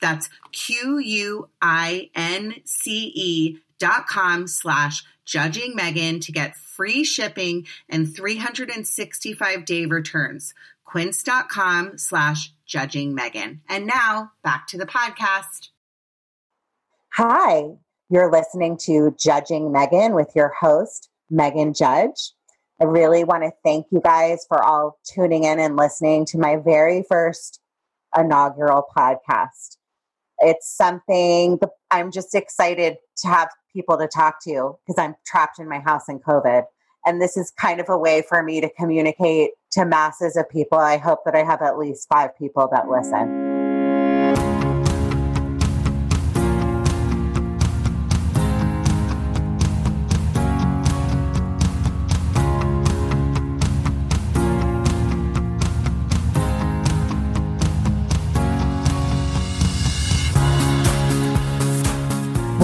That's Q U I N C E dot com slash judging Megan to get free shipping and 365 day returns. Quince.com slash judging Megan. And now back to the podcast. Hi, you're listening to Judging Megan with your host, Megan Judge. I really want to thank you guys for all tuning in and listening to my very first inaugural podcast it's something I'm just excited to have people to talk to because I'm trapped in my house in COVID. And this is kind of a way for me to communicate to masses of people. I hope that I have at least five people that listen.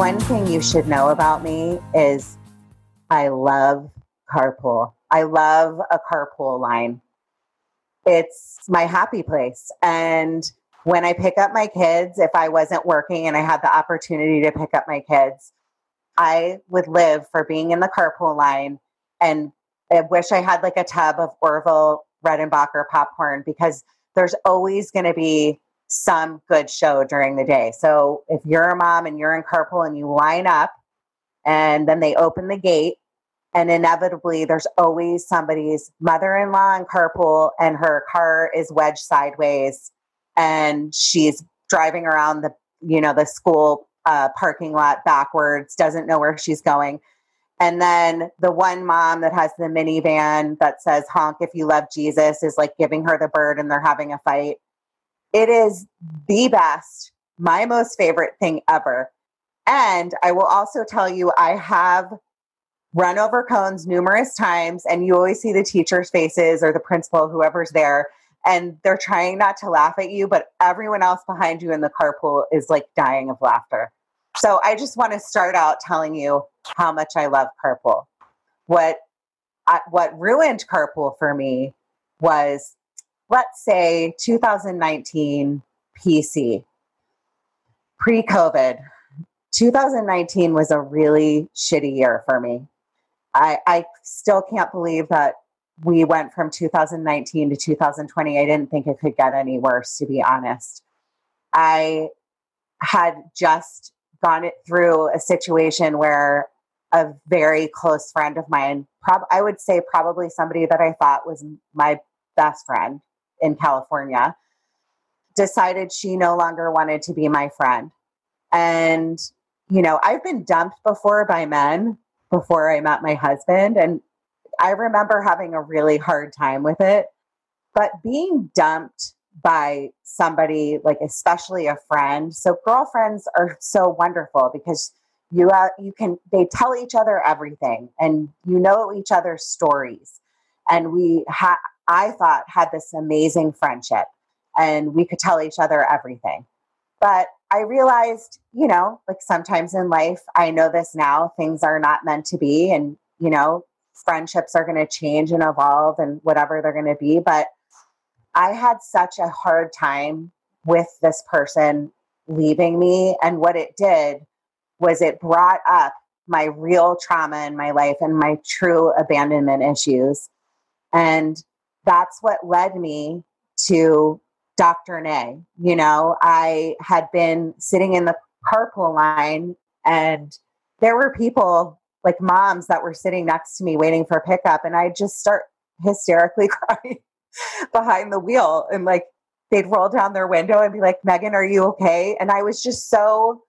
One thing you should know about me is I love carpool. I love a carpool line. It's my happy place. And when I pick up my kids, if I wasn't working and I had the opportunity to pick up my kids, I would live for being in the carpool line. And I wish I had like a tub of Orville Redenbacher popcorn because there's always going to be some good show during the day. So if you're a mom and you're in carpool and you line up and then they open the gate and inevitably there's always somebody's mother-in-law in carpool and her car is wedged sideways and she's driving around the you know the school uh, parking lot backwards doesn't know where she's going and then the one mom that has the minivan that says honk if you love jesus is like giving her the bird and they're having a fight it is the best, my most favorite thing ever. And I will also tell you, I have run over cones numerous times, and you always see the teacher's faces or the principal, whoever's there, and they're trying not to laugh at you, but everyone else behind you in the carpool is like dying of laughter. So I just want to start out telling you how much I love carpool. What I, what ruined carpool for me was let's say 2019 PC, pre COVID, 2019 was a really shitty year for me. I, I still can't believe that we went from 2019 to 2020. I didn't think it could get any worse, to be honest. I had just gone it through a situation where a very close friend of mine, prob- I would say probably somebody that I thought was my best friend, in California, decided she no longer wanted to be my friend. And, you know, I've been dumped before by men before I met my husband. And I remember having a really hard time with it. But being dumped by somebody, like especially a friend, so girlfriends are so wonderful because you uh, you can they tell each other everything and you know each other's stories and we have I thought had this amazing friendship and we could tell each other everything. But I realized, you know, like sometimes in life, I know this now, things are not meant to be. And, you know, friendships are going to change and evolve and whatever they're going to be. But I had such a hard time with this person leaving me. And what it did was it brought up my real trauma in my life and my true abandonment issues. And that's what led me to Dr. Nay. You know, I had been sitting in the carpool line and there were people like moms that were sitting next to me waiting for pickup and I just start hysterically crying behind the wheel and like they'd roll down their window and be like, Megan, are you okay? And I was just so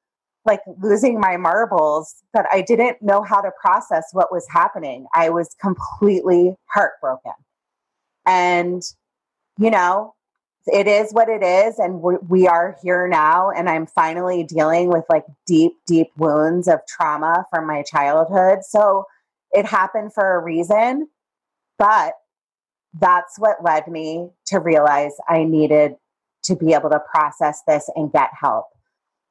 like losing my marbles that I didn't know how to process what was happening. I was completely heartbroken. And, you know, it is what it is. And we, we are here now. And I'm finally dealing with like deep, deep wounds of trauma from my childhood. So it happened for a reason. But that's what led me to realize I needed to be able to process this and get help.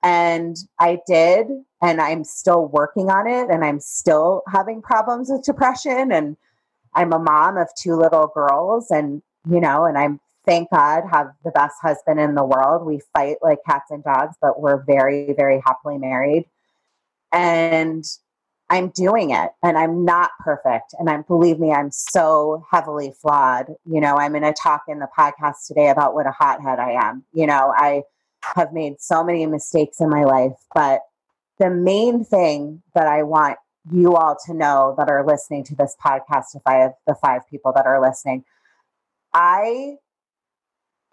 And I did, and I'm still working on it, and I'm still having problems with depression. And I'm a mom of two little girls, and you know, and I'm thank God have the best husband in the world. We fight like cats and dogs, but we're very, very happily married. And I'm doing it and I'm not perfect. And I'm, believe me, I'm so heavily flawed. You know, I'm going to talk in the podcast today about what a hothead I am. You know, I have made so many mistakes in my life, but the main thing that I want you all to know that are listening to this podcast, if I have the five people that are listening, I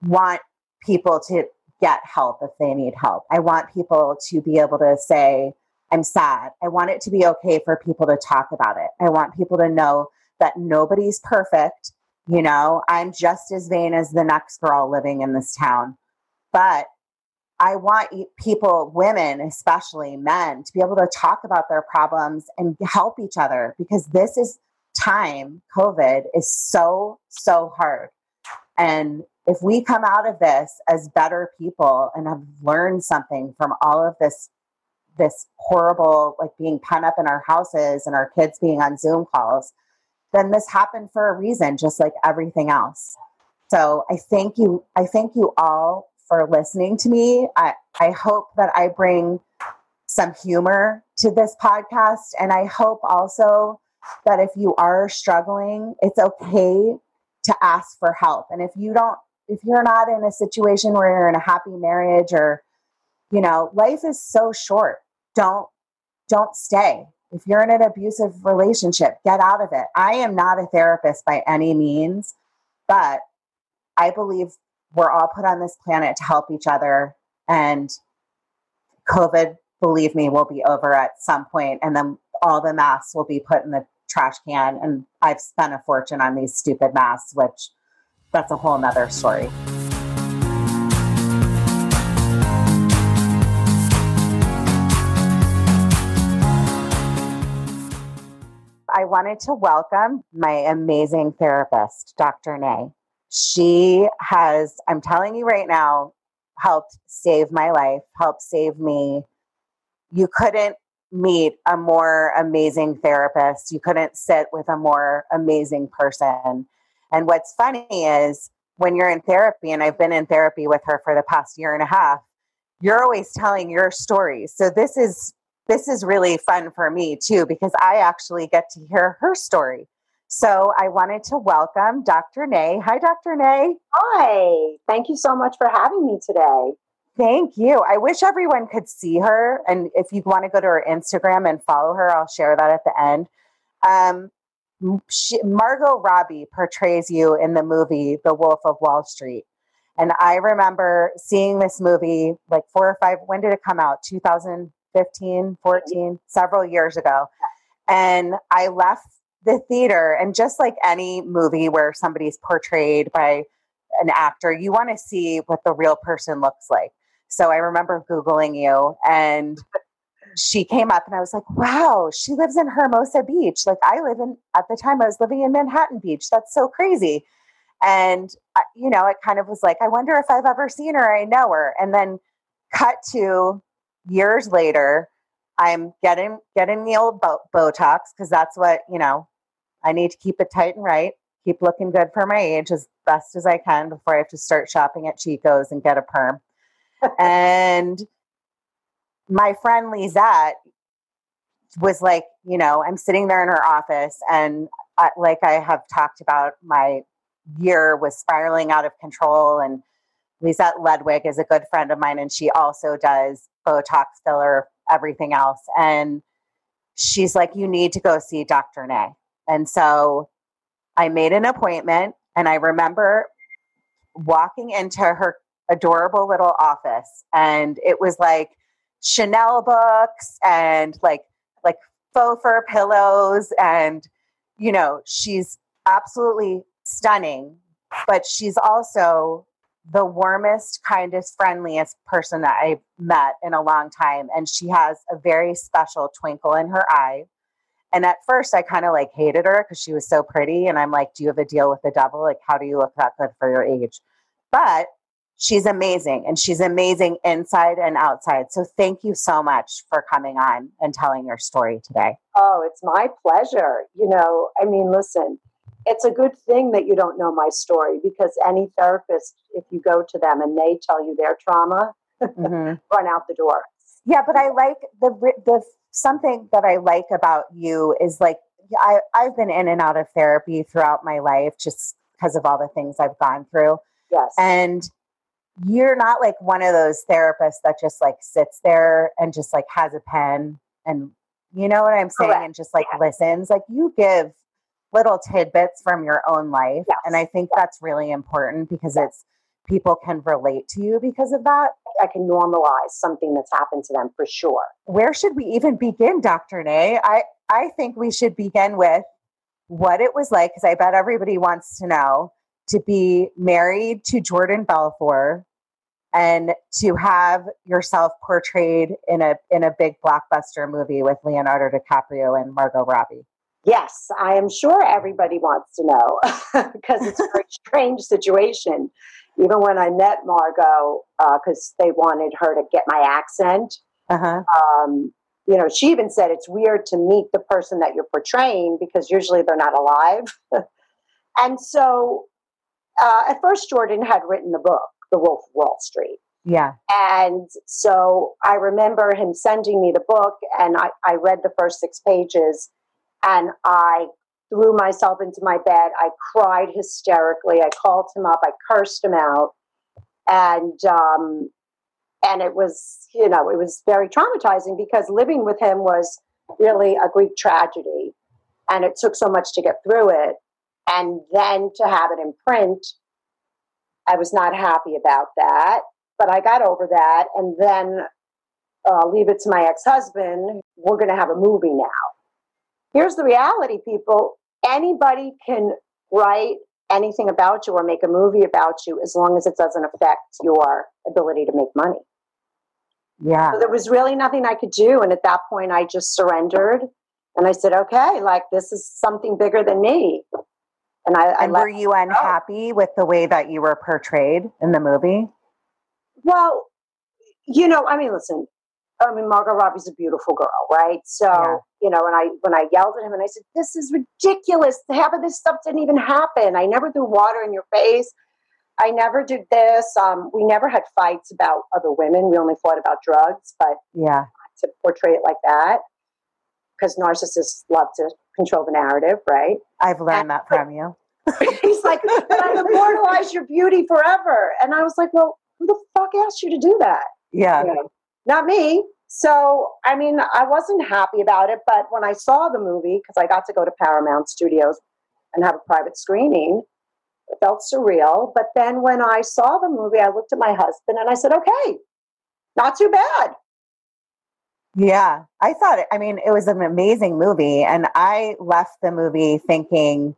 want people to get help if they need help. I want people to be able to say, I'm sad. I want it to be okay for people to talk about it. I want people to know that nobody's perfect. You know, I'm just as vain as the next girl living in this town. But I want people, women, especially men, to be able to talk about their problems and help each other because this is time, COVID is so, so hard. And if we come out of this as better people and have learned something from all of this this horrible like being pent up in our houses and our kids being on zoom calls then this happened for a reason just like everything else so i thank you i thank you all for listening to me. I i hope that i bring some humor to this podcast and i hope also that if you are struggling it's okay to ask for help. And if you don't if you're not in a situation where you're in a happy marriage or you know life is so short don't don't stay. If you're in an abusive relationship get out of it. I am not a therapist by any means but i believe we're all put on this planet to help each other and covid believe me will be over at some point and then all the masks will be put in the trash can and i've spent a fortune on these stupid masks which that's a whole nother story I wanted to welcome my amazing therapist, Dr. Nay. She has, I'm telling you right now, helped save my life, helped save me. You couldn't meet a more amazing therapist. You couldn't sit with a more amazing person. And what's funny is when you're in therapy, and I've been in therapy with her for the past year and a half, you're always telling your stories. So this is this is really fun for me too, because I actually get to hear her story. So I wanted to welcome Dr. Nay. Hi, Dr. Nay. Hi. Thank you so much for having me today. Thank you. I wish everyone could see her. And if you want to go to her Instagram and follow her, I'll share that at the end. Um, she, Margot Robbie portrays you in the movie The Wolf of Wall Street. And I remember seeing this movie like four or five, when did it come out? 2015, 14, several years ago. And I left the theater, and just like any movie where somebody's portrayed by an actor, you want to see what the real person looks like. So I remember Googling you, and she came up, and I was like, wow, she lives in Hermosa Beach. Like I live in, at the time, I was living in Manhattan Beach. That's so crazy. And, uh, you know, it kind of was like, I wonder if I've ever seen her. I know her. And then cut to years later, I'm getting getting the old bo- Botox because that's what you know. I need to keep it tight and right, keep looking good for my age as best as I can before I have to start shopping at Chico's and get a perm. and my friend Lizette was like, you know, I'm sitting there in her office, and I, like I have talked about, my year was spiraling out of control. And Lizette Ledwig is a good friend of mine, and she also does Botox filler, everything else. And she's like, you need to go see Dr. Nay. And so I made an appointment, and I remember walking into her adorable little office, and it was like Chanel books and like like faux fur pillows and you know she's absolutely stunning but she's also the warmest kindest friendliest person that i've met in a long time and she has a very special twinkle in her eye and at first i kind of like hated her because she was so pretty and i'm like do you have a deal with the devil like how do you look that good for your age but she's amazing and she's amazing inside and outside. So thank you so much for coming on and telling your story today. Oh, it's my pleasure. You know, I mean, listen, it's a good thing that you don't know my story because any therapist, if you go to them and they tell you their trauma, mm-hmm. run out the door. Yeah, but I like the the something that I like about you is like I I've been in and out of therapy throughout my life just because of all the things I've gone through. Yes. And you're not like one of those therapists that just like sits there and just like has a pen and you know what I'm saying Correct. and just like yeah. listens. Like you give little tidbits from your own life. Yes. And I think that's really important because it's people can relate to you because of that. I can normalize something that's happened to them for sure. Where should we even begin, Dr. Nay? I, I think we should begin with what it was like, because I bet everybody wants to know to be married to Jordan Belfort and to have yourself portrayed in a in a big blockbuster movie with Leonardo DiCaprio and Margot Robbie. Yes, I am sure everybody wants to know because it's a very strange situation. Even when I met Margot, because uh, they wanted her to get my accent, uh-huh. um, you know, she even said it's weird to meet the person that you're portraying because usually they're not alive. and so, uh, at first, Jordan had written the book, the Wolf of Wall Street. Yeah. And so I remember him sending me the book, and I, I read the first six pages, and I threw myself into my bed. I cried hysterically. I called him up. I cursed him out, and um, and it was you know it was very traumatizing because living with him was really a Greek tragedy, and it took so much to get through it, and then to have it in print I was not happy about that, but I got over that. And then uh, leave it to my ex husband. We're going to have a movie now. Here's the reality, people anybody can write anything about you or make a movie about you as long as it doesn't affect your ability to make money. Yeah. So there was really nothing I could do. And at that point, I just surrendered and I said, okay, like this is something bigger than me. And I, I and were you unhappy with the way that you were portrayed in the movie? Well, you know, I mean, listen, I mean, Margot Robbie's a beautiful girl, right? So, yeah. you know, when I when I yelled at him and I said, "This is ridiculous! Half of this stuff didn't even happen. I never threw water in your face. I never did this. Um, we never had fights about other women. We only fought about drugs. But yeah, to portray it like that, because narcissists love to control the narrative, right? I've learned and, that from you. he's like, but I've immortalized your beauty forever. And I was like, well, who the fuck asked you to do that? Yeah. You know, not me. So, I mean, I wasn't happy about it. But when I saw the movie, because I got to go to Paramount Studios and have a private screening, it felt surreal. But then when I saw the movie, I looked at my husband and I said, okay, not too bad. Yeah, I thought it, I mean, it was an amazing movie. And I left the movie thinking,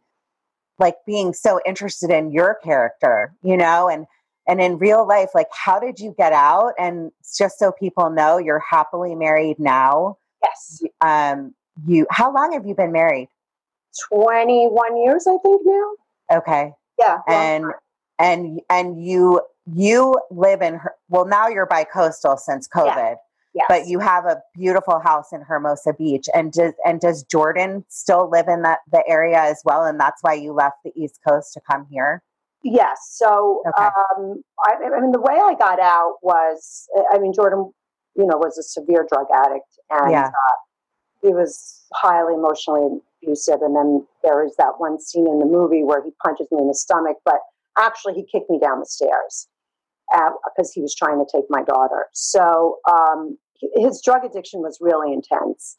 like, being so interested in your character, you know, and, and in real life, like, how did you get out? And just so people know, you're happily married now. Yes. Um, you, how long have you been married? 21 years, I think now. Okay. Yeah. And, and, and you, you live in her, well, now you're bi coastal since COVID. Yes. But you have a beautiful house in Hermosa Beach, and does and does Jordan still live in that the area as well? And that's why you left the East Coast to come here. Yes. So, Okay. um, I, I mean, the way I got out was, I mean, Jordan, you know, was a severe drug addict, and Yeah. uh, he was highly emotionally abusive. And then there is that one scene in the movie where he punches me in the stomach, but actually, he kicked me down the stairs because he was trying to take my daughter. So, um, his drug addiction was really intense.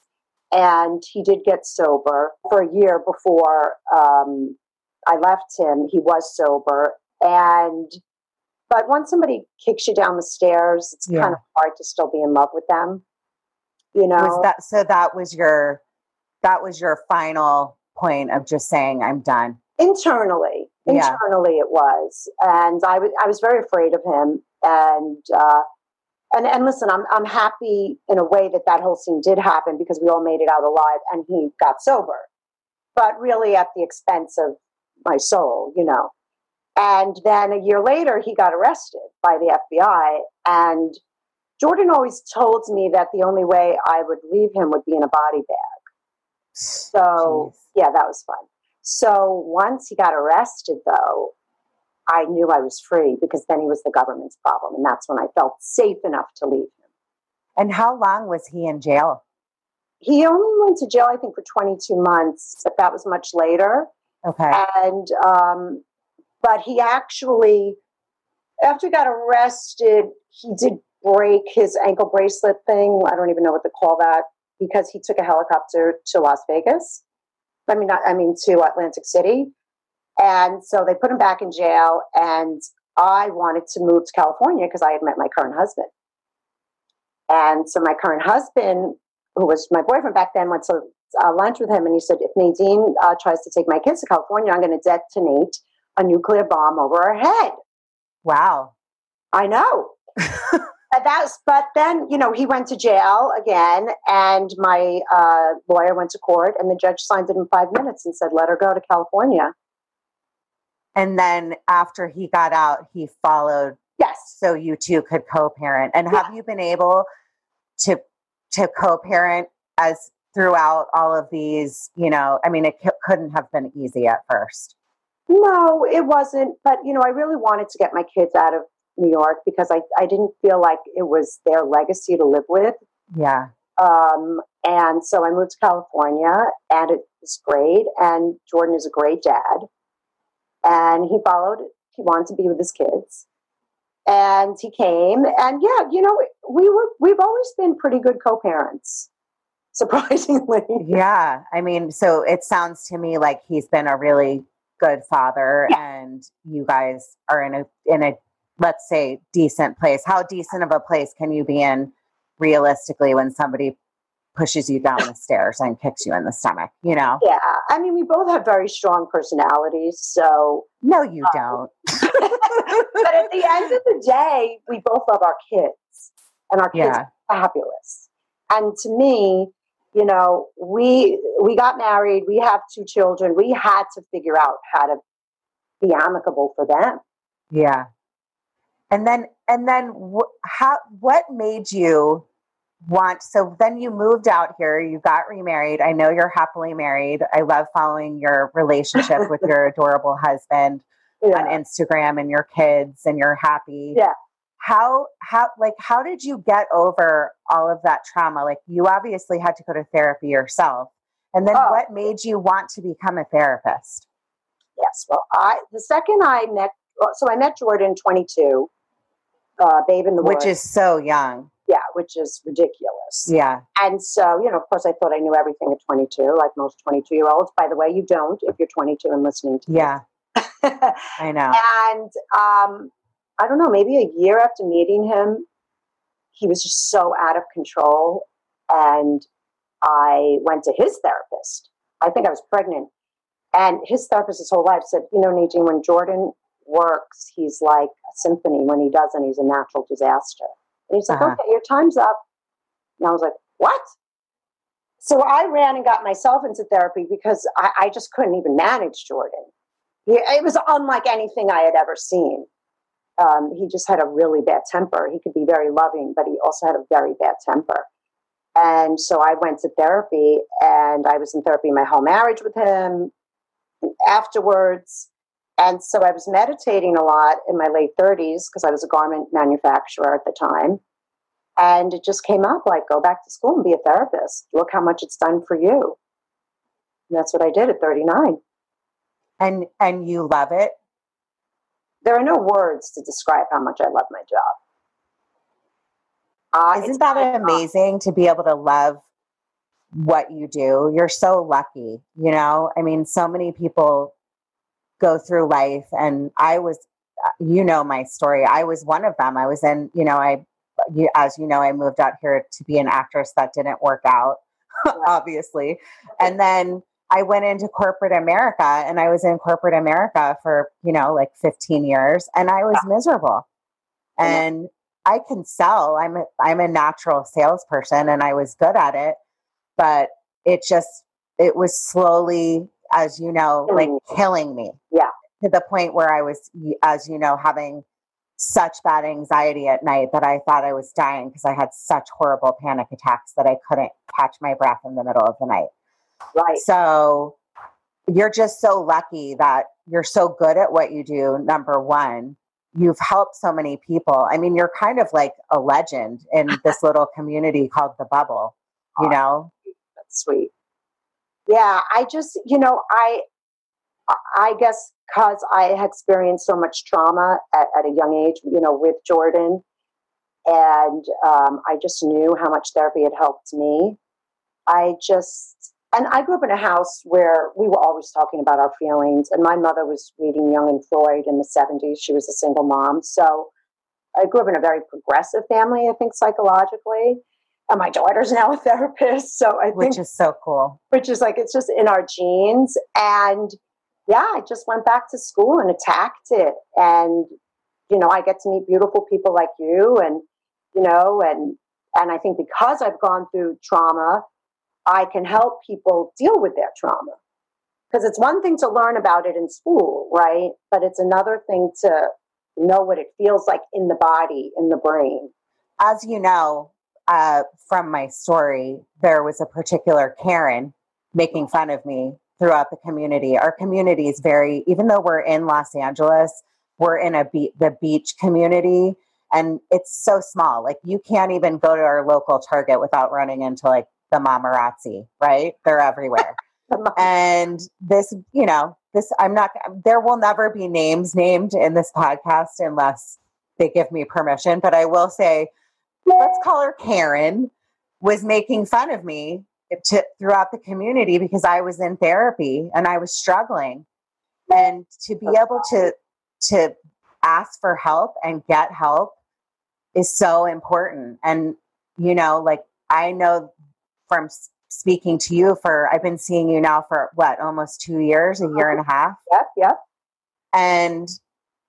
And he did get sober for a year before um, I left him. He was sober. And, but once somebody kicks you down the stairs, it's Yeah. kind of hard to still be in love with them. You know? Was that so? That was your that was your final point of just saying I'm done. internally Yeah. internally it was and I was I was very afraid of him and uh and and listen I'm I'm happy in a way that that whole scene did happen because we all made it out alive and he got sober but really at the expense of my soul you know and then a year later he got arrested by the FBI and Jordan always told me that the only way I would leave him would be in a body bag so Jeez. yeah, that was fun. So once he got arrested, though, I knew I was free because then he was the government's problem, and that's when I felt safe enough to leave him. And how long was he in jail? He only went to jail, I think, for 22 months, but that was much later. Okay. And um, but he actually, after he got arrested, he did break his ankle bracelet thing. I don't even know what to call that because he took a helicopter to Las Vegas. I mean, not, I mean to Atlantic City, and so they put him back in jail. And I wanted to move to California because I had met my current husband. And so my current husband, who was my boyfriend back then, went to uh, lunch with him, and he said, "If Nadine uh, tries to take my kids to California, I'm going to detonate a nuclear bomb over her head." Wow. I know. That's, but then you know he went to jail again, and my uh, lawyer went to court, and the judge signed it in five minutes and said, "Let her go to California." And then after he got out, he followed Yes, so you two could co-parent. And have you been able to to co-parent as throughout all of these? You know, I mean, it c- couldn't have been easy at first. no, it wasn't. But you know, I really wanted to get my kids out of New York because I I didn't feel like it was their legacy to live with. Yeah. Um, and so I moved to California, and it was great. And Jordan is a great dad, and he followed. He wanted to be with his kids, and he came. And yeah, you know, we were we've always been pretty good co-parents, surprisingly. Yeah. I mean, so it sounds to me like he's been a really good father, Yeah. and you guys are in a in a let's say decent place. How decent of a place can you be in realistically when somebody pushes you down the stairs and kicks you in the stomach? You know. Yeah, I mean, we both have very strong personalities, so. No, you um, don't. but at the end of the day, we both love our kids, and our kids Yeah. are fabulous. And to me, you know, we we got married, we have two children. We had to figure out how to be amicable for them. Yeah. And then and then wh- how what made you want so then you moved out here, you got remarried. I know you're happily married. I love following your relationship with your adorable husband on Instagram and your kids and you're happy. Yeah. How how like how did you get over all of that trauma? Like you obviously had to go to therapy yourself. And then Oh. what made you want to become a therapist? Yes. Well, I the second I met, well, so I met Jordan, twenty two, uh, Babe in the Which Woods. is so young. yeah, which is ridiculous. Yeah. And so, you know, of course, I thought I knew everything at 22, like most 22 year olds. By the way, you don't if you're 22 and listening to Yeah. this. I know. and um, I don't know, maybe a year after meeting him, he was just so out of control. And I went to his therapist. I think I was pregnant. And his therapist his whole life said, you know, Nadine, when Jordan works, he's like a symphony. When he doesn't, he's a natural disaster. And he's like, Uh-huh. okay, your time's up. And I was like, what? So I ran and got myself into therapy because I, I just couldn't even manage Jordan. It was unlike anything I had ever seen. Um, he just had a really bad temper. He could be very loving, but he also had a very bad temper. And so I went to therapy and I was in therapy my whole marriage with him afterwards. And so I was meditating a lot in my late 30s because I was a garment manufacturer at the time. And it just came up like, go back to school and be a therapist. Look how much it's done for you. And that's what I did at 39. And and you love it? There are no words to describe how much I love my job. Uh, Isn't that amazing to be able to love what you do? You're so lucky, you know? I mean, so many people go through life, and I was, uh, you know, my story. I was one of them. I was in, you know, I, as you know, I moved out here to be an actress that didn't work out, obviously. And then I went into corporate America and I was in corporate America for, you know, like 15 years and I was miserable. And I can sell. I'm a, I'm a natural salesperson and I was good at it, but it just it was slowly as you know like killing me. Yeah. To the point where I was as you know having such bad anxiety at night that I thought I was dying because I had such horrible panic attacks that I couldn't catch my breath in the middle of the night. Right. So you're just so lucky that you're so good at what you do number 1 you've helped so many people. I mean, you're kind of like a legend in this little community called the bubble, you know? That's sweet. Yeah, I just, you know, I I guess because I experienced so much trauma at, at, a young age, you know, with Jordan, and um, I just knew how much therapy had helped me. I just and I grew up in a house where we were always talking about our feelings. And my mother was reading Jung and Freud in the 70s. She was a single mom. So I grew up in a very progressive family, I think, psychologically. And my daughter's now a therapist. So I think. Which is so cool. Which is like, it's just in our genes. And yeah, I just went back to school and attacked it. And, you know, I get to meet beautiful people like you and, you know, and, and I think because I've gone through trauma, I can help people deal with their trauma. Because it's one thing to learn about it in school, right? But it's another thing to know what it feels like in the body, in the brain. As you know, uh, from my story, there was a particular Karen making fun of me throughout the community. Our community is very, even though we're in Los Angeles, we're in a be- the beach community and it's so small. Like you can't even go to our local Target without running into like the mamarazzi, right? They're everywhere. and this, you know, this, I'm not, there will never be names named in this podcast unless they give me permission. But I will say, let's call her Karen, was making fun of me to, throughout the community because I was in therapy and I was struggling. And to be able to, to ask for help and get help is so important. And, you know, like I know from speaking to you for I've been seeing you now for what almost two years, a year and a half. Yep, yep. And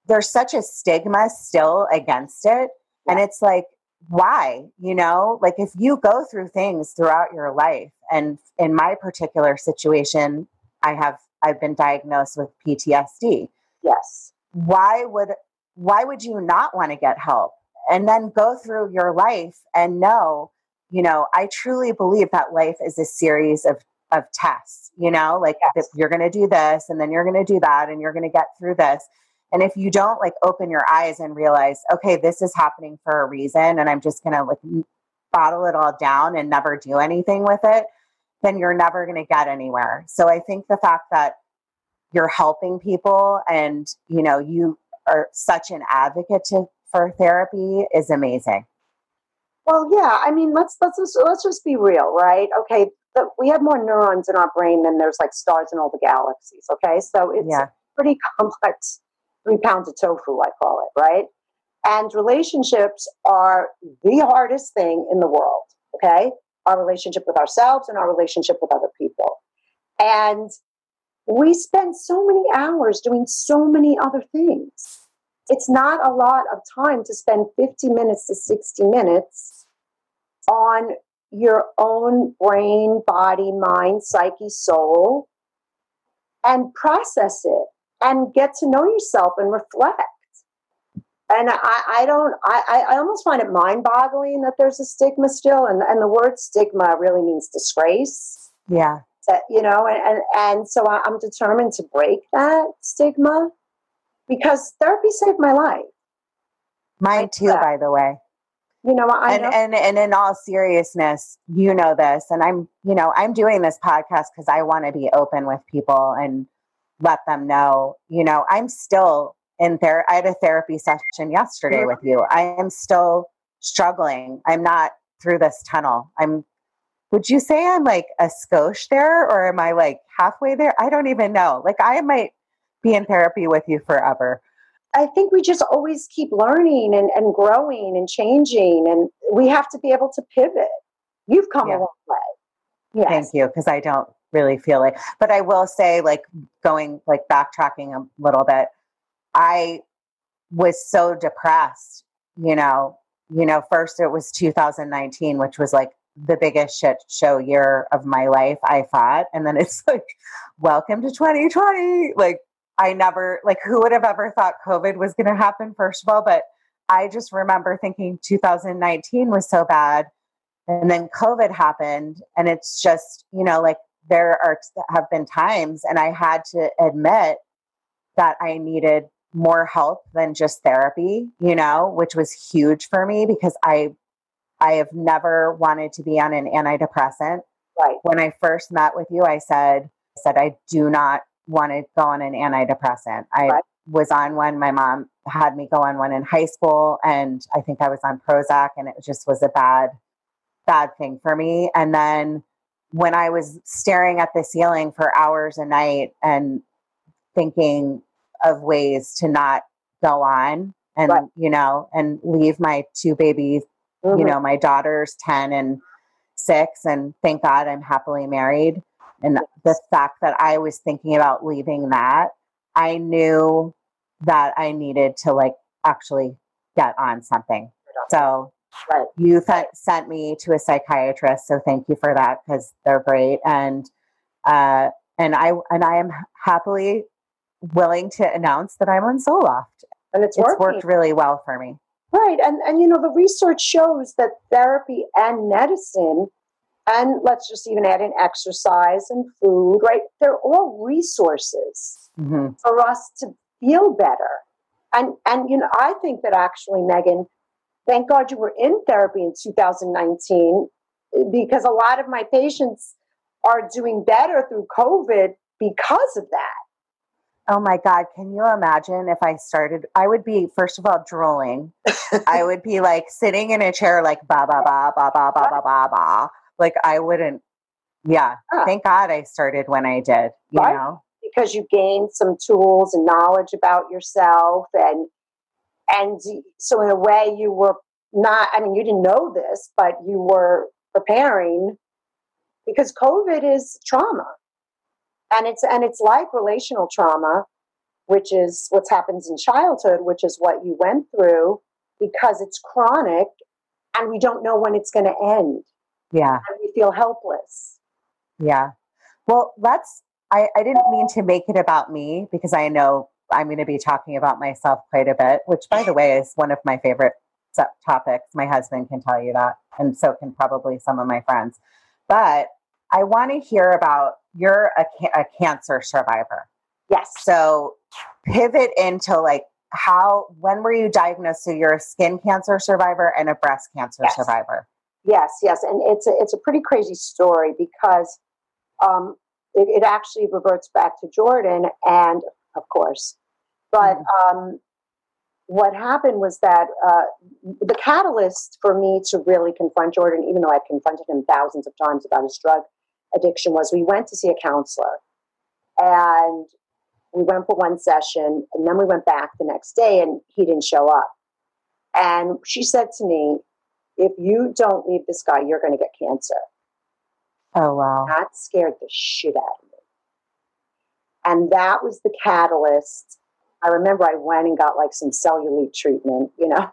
there's such a stigma still against it. And it's like, why? You know, like if you go through things throughout your life, and in my particular situation, I have I've been diagnosed with PTSD. Yes. Why would why would you not want to get help? And then go through your life and know you know, I truly believe that life is a series of of tests, you know, like yes. you're going to do this and then you're going to do that and you're going to get through this. And if you don't like open your eyes and realize, okay, this is happening for a reason and I'm just going to like bottle it all down and never do anything with it, then you're never going to get anywhere. So I think the fact that you're helping people and, you know, you are such an advocate to, for therapy is amazing. Well, yeah. I mean, let's let's just, let's just be real, right? Okay, the, we have more neurons in our brain than there's like stars in all the galaxies. Okay, so it's yeah. pretty complex. Three pounds of tofu, I call it, right? And relationships are the hardest thing in the world. Okay, our relationship with ourselves and our relationship with other people, and we spend so many hours doing so many other things it's not a lot of time to spend 50 minutes to 60 minutes on your own brain, body, mind, psyche, soul, and process it and get to know yourself and reflect. and I, I don't I, I almost find it mind boggling that there's a stigma still and, and the word stigma really means disgrace. Yeah. That you know and, and, and so I, i'm determined to break that stigma because therapy saved my life. Mine too by the way you know, I and, know. and and in all seriousness, you know this, and I'm, you know, I'm doing this podcast because I want to be open with people and let them know, you know, I'm still in there. I had a therapy session yesterday Mm-hmm. with you. I am still struggling. I'm not through this tunnel. I'm. Would you say I'm like a skosh there, or am I like halfway there? I don't even know. Like I might be in therapy with you forever. I think we just always keep learning and, and growing and changing, and we have to be able to pivot. You've come Yeah. a long way. Yes. Thank you, because I don't really feel it. But I will say, like going, like backtracking a little bit, I was so depressed. You know, you know. First, it was 2019, which was like the biggest shit show year of my life. I thought, and then it's like, welcome to 2020. Like I never, like, who would have ever thought COVID was going to happen? First of all, but I just remember thinking 2019 was so bad and then covid happened and it's just you know like there are have been times and i had to admit that i needed more help than just therapy you know which was huge for me because i i have never wanted to be on an antidepressant Right. when i first met with you i said I said i do not want to go on an antidepressant i Right. was on one my mom had me go on one in high school and i think i was on prozac and it just was a bad bad thing for me. And then when I was staring at the ceiling for hours a night and thinking of ways to not go on and, Right. you know, and leave my two babies, you Mhm. know, my daughter's 10 and six. And thank God I'm happily married. And the fact that I was thinking about leaving that, I knew that I needed to like actually get on something. So Right. you th- sent me to a psychiatrist so thank you for that because they're great and uh and i and i am happily willing to announce that i'm on zoloft And it's, it's worked really well for me Right. And and you know, the research shows that therapy and medicine and let's just even add in exercise and food, right? They're all resources hmm for us to feel better. And and you know, I think that actually, Megan, thank God you were in therapy in 2019 because a lot of my patients are doing better through COVID because of that. oh my god can you imagine if i started i would be first of all drooling i would be like sitting in a chair like ba ba ba ba ba ba ba ba ba like i wouldn't yeah Ah. thank god i started when i did you Right. know because you gained some tools and knowledge about yourself and and so in a way you were not i mean you didn't know this but you were preparing because covid is trauma and it's and it's like relational trauma which is what happens in childhood which is what you went through because it's chronic and we don't know when it's going to end yeah and we feel helpless Yeah. Well, let's, I, I didn't mean to make it about me because I know I'm going to be talking about myself quite a bit, which, by the way, is one of my favorite topics. My husband can tell you that, and so can probably some of my friends. But I want to hear about you're a, a cancer survivor. yes So pivot into like, how, when were you diagnosed? So you're a skin cancer survivor and a breast cancer Yes. survivor. Yes, yes, and it's a, it's a pretty crazy story because um, it, it actually reverts back to Jordan, and of course, but um, what happened was that uh, the catalyst for me to really confront Jordan, even though I'd confronted him thousands of times about his drug addiction, was we went to see a counselor, and we went for one session, and then we went back the next day, and he didn't show up, and she said to me if you don't leave this guy, you're going to get cancer. Oh, wow. That scared the shit out of me. And that was the catalyst. I remember I went and got like some cellulite treatment, you know,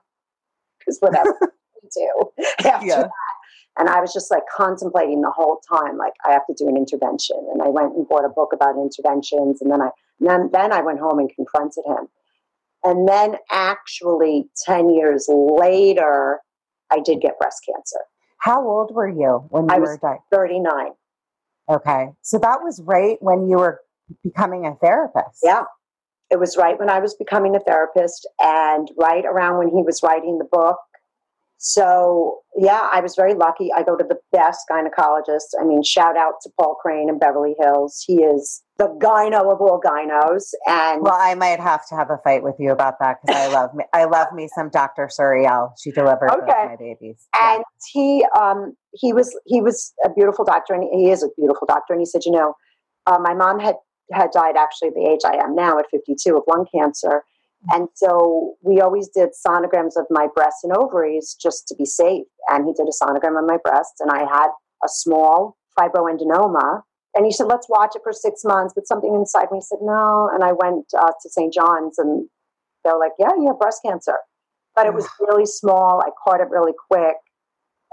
because whatever we do after Yeah. that. And I was just like contemplating the whole time, like I have to do an intervention. And I went and bought a book about interventions. And then I then then I went home and confronted him. And then actually 10 years later, I did get breast cancer. How old were you when you I were was- diagnosed? 39. Okay. So that was right when you were becoming a therapist. Yeah. It was right when I was becoming a therapist and right around when he was writing the book. So, yeah, I was very lucky. I go to the best gynecologist. I mean, shout out to Paul Crane in Beverly Hills. He is the gyno of all gynos. And Well, I might have to have a fight with you about that because I love me. I love me some Dr. Suriel. She delivered Okay. my babies. Yeah. and he um he was he was a beautiful doctor and he is a beautiful doctor and he said you know uh, my mom had had died actually the age i am now at 52 of lung cancer and so we always did sonograms of my breasts and ovaries just to be safe and he did a sonogram of my breasts and i had a small fibroadenoma and he said let's watch it for six months but something inside me said no and i went uh, to st john's and they were like yeah you have breast cancer but it was really small i caught it really quick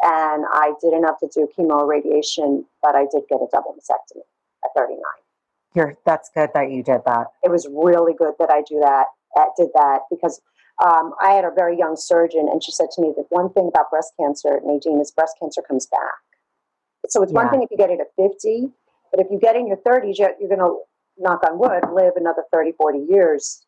and I didn't have to do chemo radiation, but I did get a double mastectomy at 39. You're, that's good that you did that. It was really good that I do that, that did that because um, I had a very young surgeon, and she said to me that one thing about breast cancer, Nadine, is breast cancer comes back. So it's one thing if you get it at 50, but if you get in your 30s, you're, you're going to, knock on wood, live another 30, 40 years.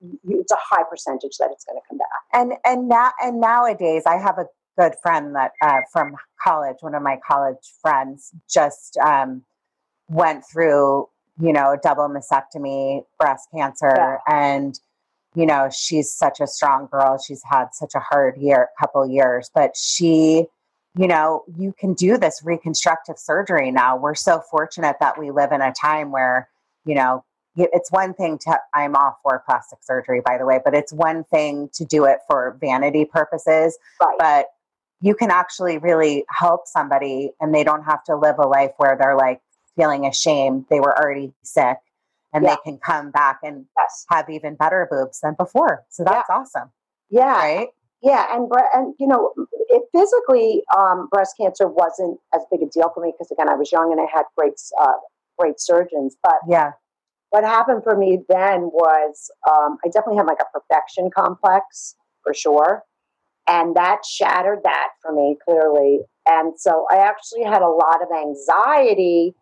You- It's a high percentage that it's going to come back. And and now and nowadays, I have a good friend that uh, from college. One of my college friends just um, went through, you know, double mastectomy, breast cancer, Yeah. and you know, she's such a strong girl. She's had such a hard year, couple years, but she, you know, you can do this reconstructive surgery now. We're so fortunate that we live in a time where, you know, it's one thing to i'm all for plastic surgery by the way but it's one thing to do it for vanity purposes Right. but you can actually really help somebody and they don't have to live a life where they're like feeling ashamed they were already sick and Yeah. they can come back and yes. have even better boobs than before so that's awesome Yeah. right Yeah, and and you know, it physically, um, breast cancer wasn't as big a deal for me because again, I was young and I had great, uh, great surgeons. But yeah what happened for me then was um, I definitely had like a perfection complex for sure, and that shattered that for me clearly. And so I actually had a lot of anxiety,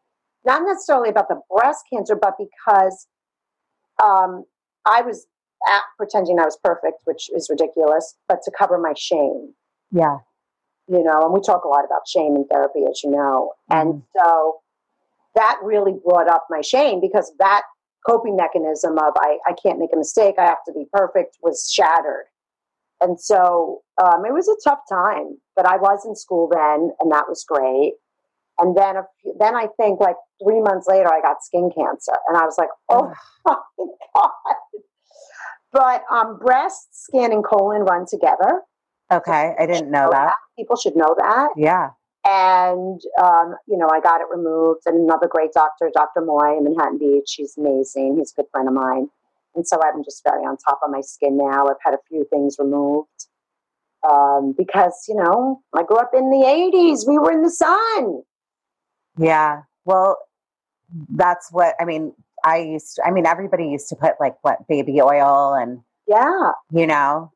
not necessarily about the breast cancer, but because um, I was pretending I was perfect, which is ridiculous, but to cover my shame, yeah you know, and we talk a lot about shame in therapy, as you know. And so that really brought up my shame because that coping mechanism of I, I can't make a mistake, I have to be perfect was shattered. And so um, it was a tough time, but I was in school then, and that was great. And then, a few, then I think like three months later, I got skin cancer, and I was like, "Oh my god!" But um, breast, skin, and colon run together. okay i didn't know that People should know that. yeah And, um, you know, I got it removed. And another great doctor, Dr. Moy in Manhattan Beach, he's amazing. He's a good friend of mine. And so I'm just very on top of my skin now. I've had a few things removed um, because, you know, I grew up in the 80s. We were in the sun. Yeah. Well, that's what I mean. I used to, I mean, everybody used to put like what baby oil and, Yeah. you know,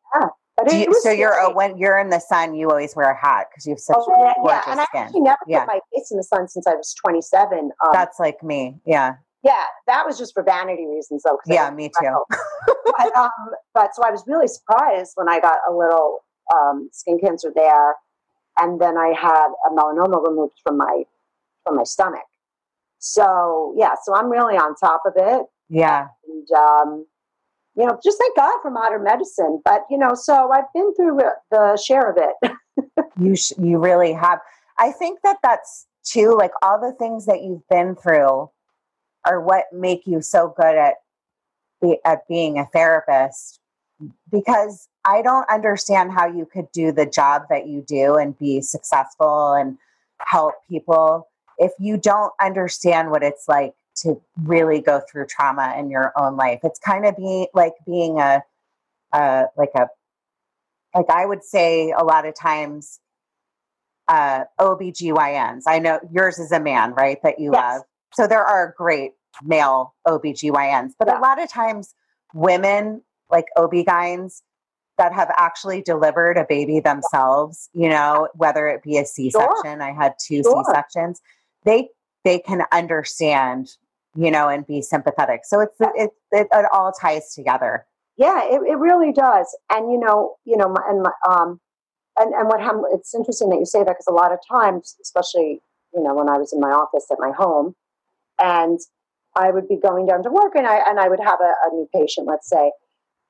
But it, you- so you're, scary. uh, when you're in the sun, you always wear a hat because you have such Oh, yeah, gorgeous yeah. And I skin. actually never Yeah. put my face in the sun since I was 27. Um, That's like me. Yeah. yeah, that was just for vanity reasons, though. Yeah, me too. but, um, but so I was really surprised when I got a little um, skin cancer there, and then I had a melanoma removed from my from my stomach. So yeah, so I'm really on top of it, Yeah. and um, you know, just thank God for modern medicine. But you know, so I've been through the share of it. You, sh- you really have. I think that that's too, like all the things that you've been through are what make you so good at, be, at being a therapist because I don't understand how you could do the job that you do and be successful and help people if you don't understand what it's like to really go through trauma in your own life. It's kind of being like being a, uh, like a, like I would say a lot of times, uh, OBGYNs. I know yours is a man, right? That you Yes. love. So there are great male OBGYNs, but Yeah. a lot of times women like OB-GYNs that have actually delivered a baby themselves, you know, whether it be a C-section, sure. I had two sure. C-sections, they they can understand, you know, and be sympathetic. So it's it it, it all ties together. Yeah, it, it really does. And you know, you know, my, and my, um and, and what happened, it's interesting that you say that because a lot of times, especially, you know, when I was in my office at my home and I would be going down to work and I, and I would have a, a new patient, let's say,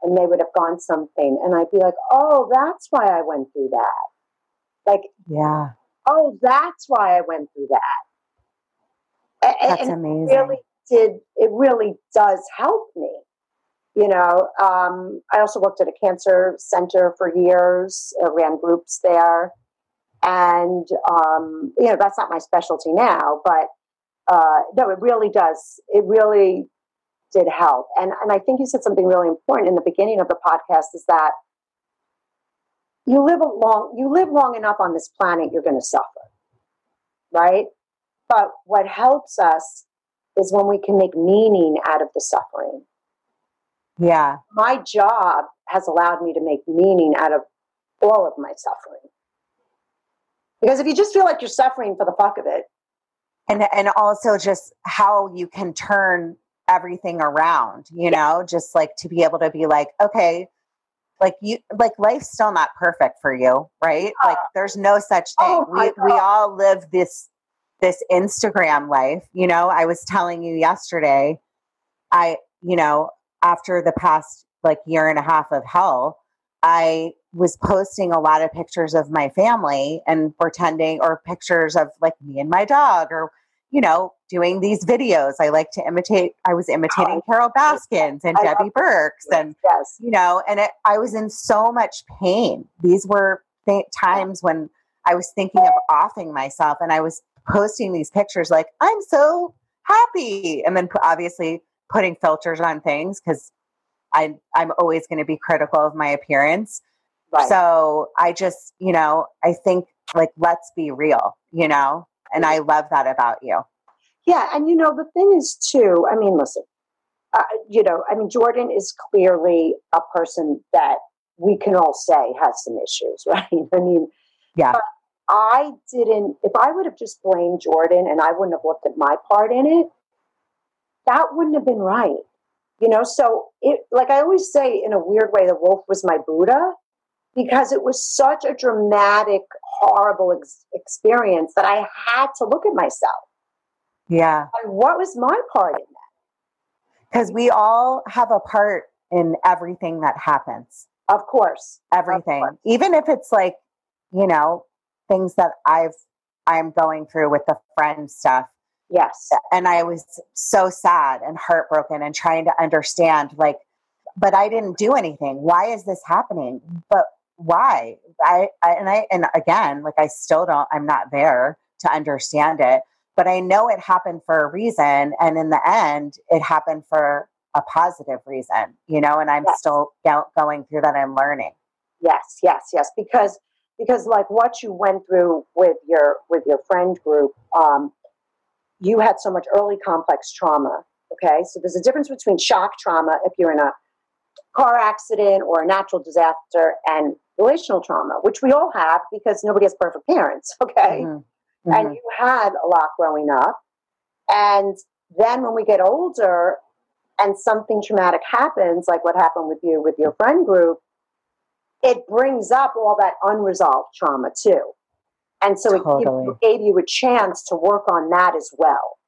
and they would have gone something and I'd be like, oh, that's why I went through that. Like, yeah. Oh, that's why I went through that. That's and amazing. It really did, it really does help me. You know, um, I also worked at a cancer center for years, I ran groups there. And, um, you know, that's not my specialty now, but uh, no, it really does. It really did help. And, and I think you said something really important in the beginning of the podcast is that you live a long, you live long enough on this planet, you're going to suffer, right? But what helps us is when we can make meaning out of the suffering. Yeah. My job has allowed me to make meaning out of all of my suffering. Because if you just feel like you're suffering for the fuck of it. And and also just how you can turn everything around, you know, just like to be able to be like, okay, like you like life's still not perfect for you, right? Like there's no such thing. Oh we we all live this this Instagram life, you know. I was telling you yesterday, I, you know, after the past like year and a half of hell, I was posting a lot of pictures of my family and pretending, or pictures of like me and my dog, or, you know, doing these videos. I like to imitate, I was imitating oh, Carole Baskins and I Debbie Birx, and, yes. you know, and it, I was in so much pain. These were th- times when I was thinking of offing myself, and I was posting these pictures like, I'm so happy. And then obviously, putting filters on things because I I'm always going to be critical of my appearance. Right. So I just, you know, I think like let's be real, you know, and I love that about you. Yeah, and you know the thing is too. I mean, listen, uh, you know, I mean Jordan is clearly a person that we can all say has some issues, right? I mean, yeah. I didn't. If I would have just blamed Jordan and I wouldn't have looked at my part in it, that wouldn't have been right. You know, so it, like I always say in a weird way, the wolf was my Buddha because it was such a dramatic, horrible ex- experience that I had to look at myself. Yeah. And what was my part in that? Because we all have a part in everything that happens. Of course. Everything. Of course. Even if it's like, you know, things that I've I'm going through with the friend stuff. Yes. And I was so sad and heartbroken and trying to understand, like, but I didn't do anything. Why is this happening? But why? I, I and I and again, like I still don't I'm not there to understand it, but I know it happened for a reason and in the end it happened for a positive reason, you know, and I'm yes. still going through that and learning. Yes, yes, yes, because because like what you went through with your with your friend group um, you had so much early complex trauma. Okay, so there's a difference between shock trauma if you're in a car accident or a natural disaster and relational trauma, which we all have because nobody has perfect parents. Okay, mm-hmm. Mm-hmm. and you had a lot growing up, and then when we get older and something traumatic happens, like what happened with you with your friend group, it brings up all that unresolved trauma too. And so totally. it gave you a chance to work on that as well.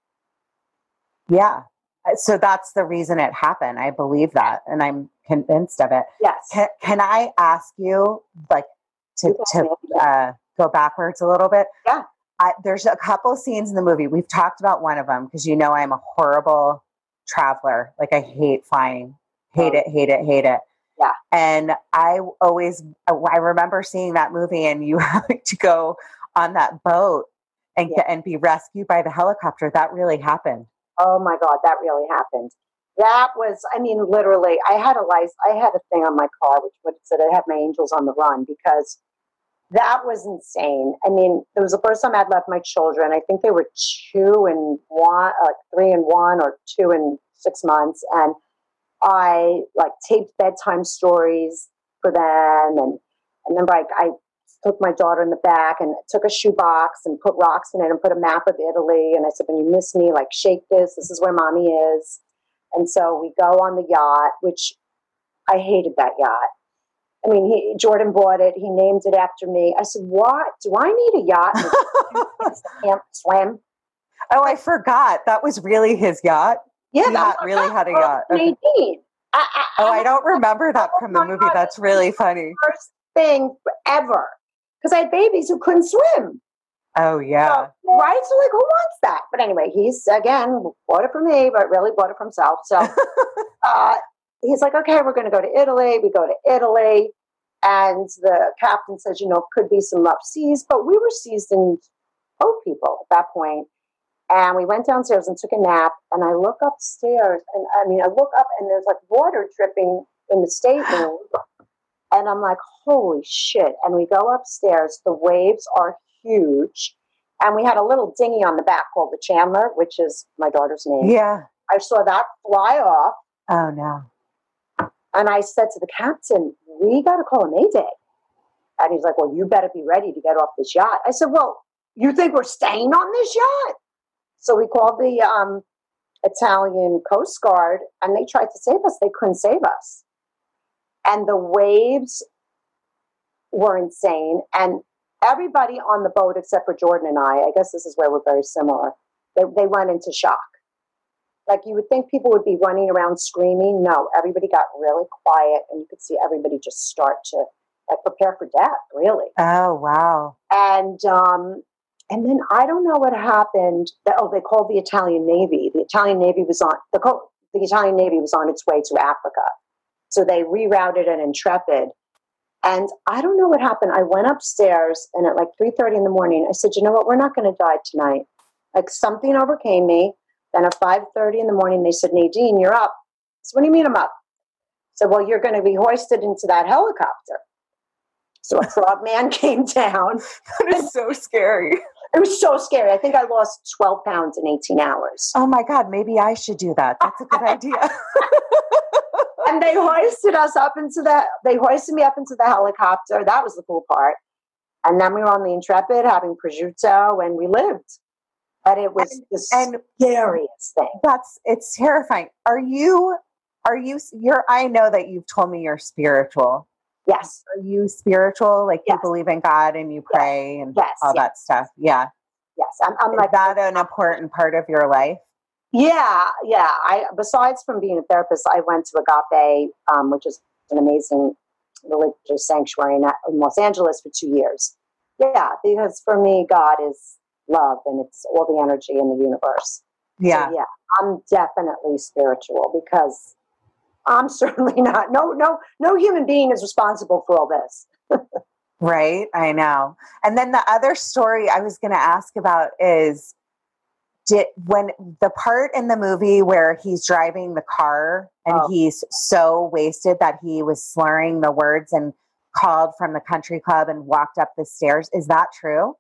Yeah. So that's the reason it happened. I believe that and I'm convinced of it. Yes. Can, can I ask you like to, to uh, go backwards a little bit? Yeah. I, there's a couple scenes in the movie. We've talked about one of them because you know I'm a horrible traveler. Like I hate flying, hate oh. it, hate it, hate it. Yeah. And I always, uh, I remember seeing that movie and you having to go on that boat and yeah. get, and be rescued by the helicopter. That really happened. Oh my God, that really happened. That was, I mean, literally, I had a license, I had a thing on my car which would said I had my angels on the run because that was insane. I mean, it was the first time I'd left my children. I think they were two and one, like three and one, or two and six months, and I like taped bedtime stories for them. And I remember I, I took my daughter in the back and took a shoebox and put rocks in it and put a map of Italy. And I said, when you miss me, like shake this. This is where mommy is. And so we go on the yacht, which I hated that yacht. I mean, he, Jordan bought it. He named it after me. I said, "What? Do I need a yacht? can't swim." Oh, I forgot. That was really his yacht. Yeah, that really had a yacht. Nadine. I, I, oh, I, don't remember that from the movie. That's really funny. First thing ever, because I had babies who couldn't swim. Oh yeah, so, right. So like, who wants that? But anyway, he's again bought it for me, but really bought it for himself. So uh, he's like, okay, we're going to go to Italy. We go to Italy. And the captain says, you know, could be some rough seas, but we were seasoned boat people at that point. And we went downstairs and took a nap. And I look upstairs, and I mean, I look up, and there's like water dripping in the stateroom. And I'm like, holy shit. And we go upstairs. The waves are huge. And we had a little dinghy on the back called the Chandler, which is my daughter's name. Yeah. I saw that fly off. Oh, no. And I said to the captain, we got to call a mayday. And he's like, well, you better be ready to get off this yacht. I said, well, you think we're staying on this yacht? So we called the um, Italian Coast Guard and they tried to save us. They couldn't save us. And the waves were insane. And everybody on the boat, except for Jordan and I, I guess this is where we're very similar, they, they went into shock. Like you would think people would be running around screaming. No, everybody got really quiet, and you could see everybody just start to like prepare for death. Really. Oh wow. And um, and then I don't know what happened. Oh, they called the Italian Navy. The Italian Navy was on the the Italian Navy was on its way to Africa, so they rerouted an Intrepid. And I don't know what happened. I went upstairs, and at like three thirty in the morning, I said, "You know what? We're not going to die tonight." Like something overcame me. Then at 5.30 in the morning, they said, Nadine, you're up. So what do you mean I'm up? I said, well, you're going to be hoisted into that helicopter. So a frog man came down. That is so scary. It was so scary. I think I lost 12 pounds in 18 hours. Oh my God, maybe I should do that. That's a good idea. and they hoisted us up into the, they hoisted me up into the helicopter. That was the cool part. And then we were on the Intrepid having prosciutto and we lived but it was and, the and scariest thing. That's it's terrifying. Are you are you you're I know that you've told me you're spiritual. Yes. Are you spiritual? Like yes. you believe in God and you pray yes. and yes. all that stuff. Yeah. Yes. I'm, I'm Is like that an important part of your life? Yeah, yeah. I besides from being a therapist, I went to Agape, um, which is an amazing religious sanctuary in, in Los Angeles for two years. Yeah, because for me, God is love and it's all the energy in the universe. Yeah. So, yeah. I'm definitely spiritual because I'm certainly not no no no human being is responsible for all this. right, I know. And then the other story I was going to ask about is did when the part in the movie where he's driving the car and oh. he's so wasted that he was slurring the words and called from the country club and walked up the stairs is that true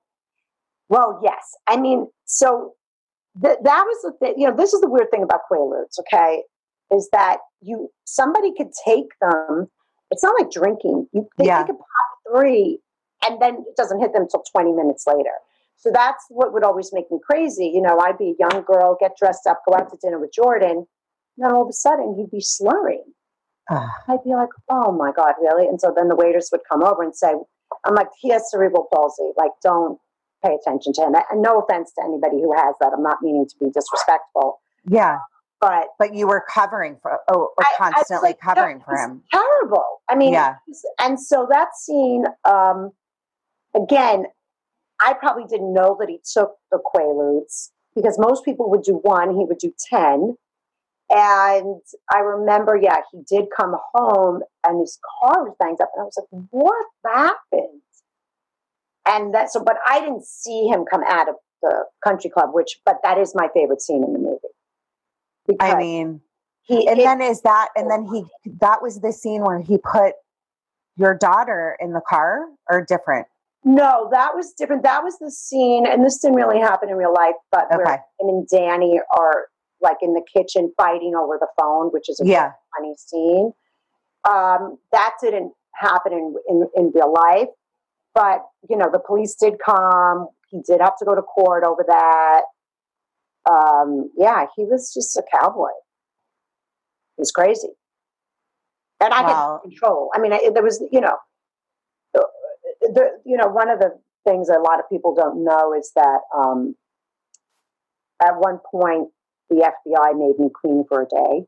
well, yes. I mean, so th- that was the thing. You know, this is the weird thing about Quaaludes. Okay, is that you somebody could take them. It's not like drinking. You they yeah. take a pop three, and then it doesn't hit them until twenty minutes later. So that's what would always make me crazy. You know, I'd be a young girl, get dressed up, go out to dinner with Jordan, and then all of a sudden he'd be slurring. Ah. I'd be like, oh my God, really? And so then the waiters would come over and say, I'm like, he has cerebral palsy. Like, don't, pay attention to him. And no offense to anybody who has that. I'm not meaning to be disrespectful. Yeah. But but you were covering for oh or constantly I, like, covering for him. Terrible. I mean, yeah. And so that scene, um, again, I probably didn't know that he took the Quaaludes because most people would do one, he would do ten. And I remember, yeah, he did come home and his car was banged up, and I was like, "What happened?" and that so but i didn't see him come out of the country club which but that is my favorite scene in the movie i mean he and it, then is that and then he that was the scene where he put your daughter in the car or different no that was different that was the scene and this didn't really happen in real life but okay. where him and danny are like in the kitchen fighting over the phone, which is a Yeah. funny scene. Um, that didn't happen in, in in real life, but you know the police did come. He did have to go to court over that. Um, yeah, he was just a cowboy. He was crazy, and I Wow. had control. I mean, I, there was you know, the, the you know one of the things a lot of people don't know is that um, at one point the FBI made me queen for a day,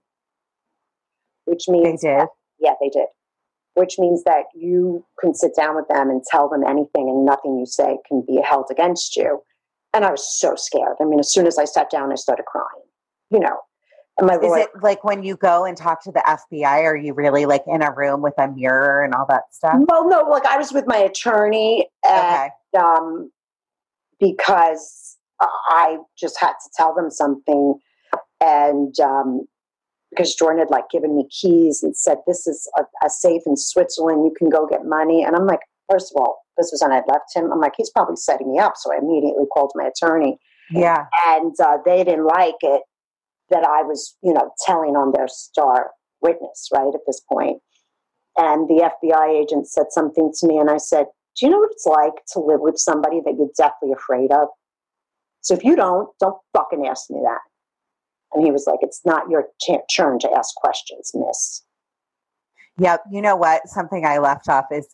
which means They did. yeah, they did. Which means that you can sit down with them and tell them anything, and nothing you say can be held against you. And I was so scared. I mean, as soon as I sat down, I started crying. You know, and my Is lawyer. it like when you go and talk to the FBI, are you really like in a room with a mirror and all that stuff? well, no, like I was with my attorney, and Okay. um, because I just had to tell them something, and um, because Jordan had like given me keys and said, "This is a, a safe in Switzerland. You can go get money." And I'm like, first of all, this was when I'd left him. I'm like, he's probably setting me up. So I immediately called my attorney, Yeah. and uh, they didn't like it that I was, you know, telling on their star witness, right at this point. And the FBI agent said something to me, and I said, "Do you know what it's like to live with somebody that you're deathly afraid of? So if you don't, don't fucking ask me that." And he was like, "It's not your turn to ask questions, miss." Yep. You know what? Something I left off is